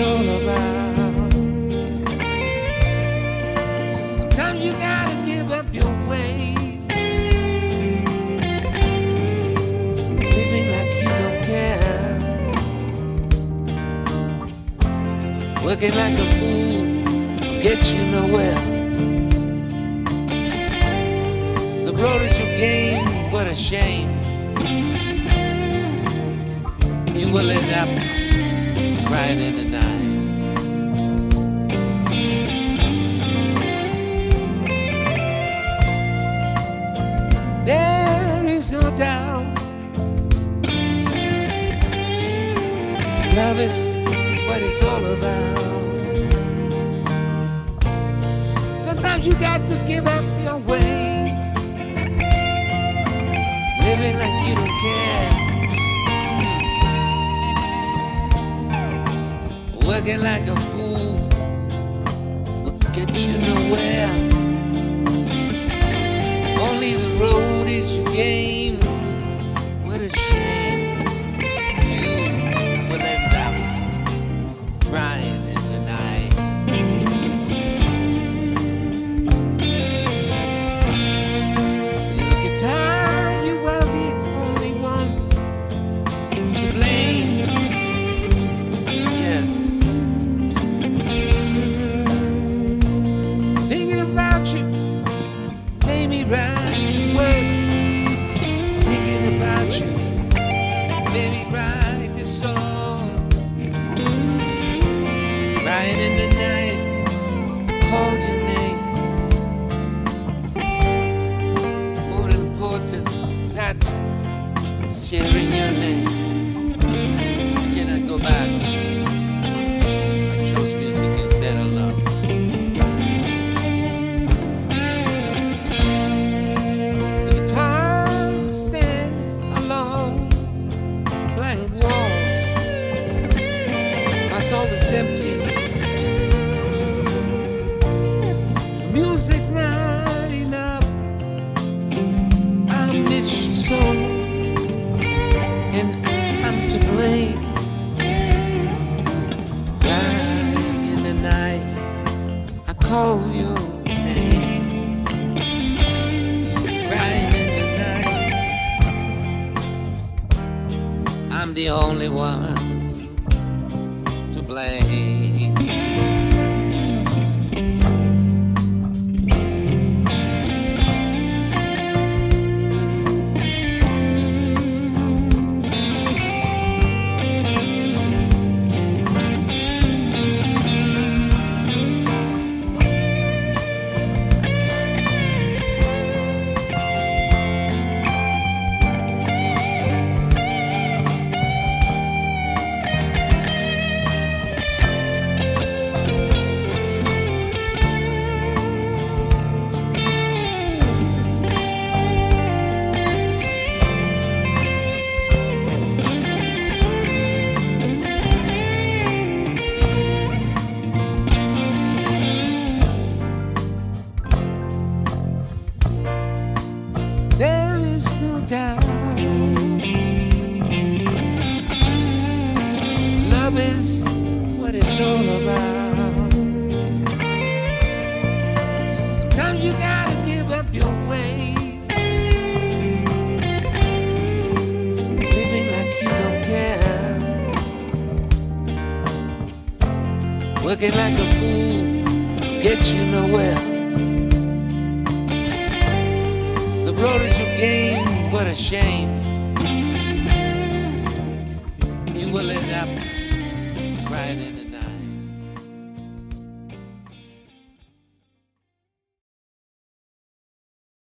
all about. Sometimes you gotta give up your ways. Living like you don't care. Working like a fool get you nowhere. The road is your game, what a shame. You will end up crying in the night. Love is what it's all about. Sometimes you got to give up your ways. Living like you don't care. Mm. Working like a fool will get you nowhere. Only the road is your game. Made me write this word. Thinking about you write this song. My soul is empty. Music's not enough. I miss you so, and I'm to blame. Crying in the night, I call night, I'm the only one to Working like a fool get you nowhere. The road is your game, what a shame. You will end up crying in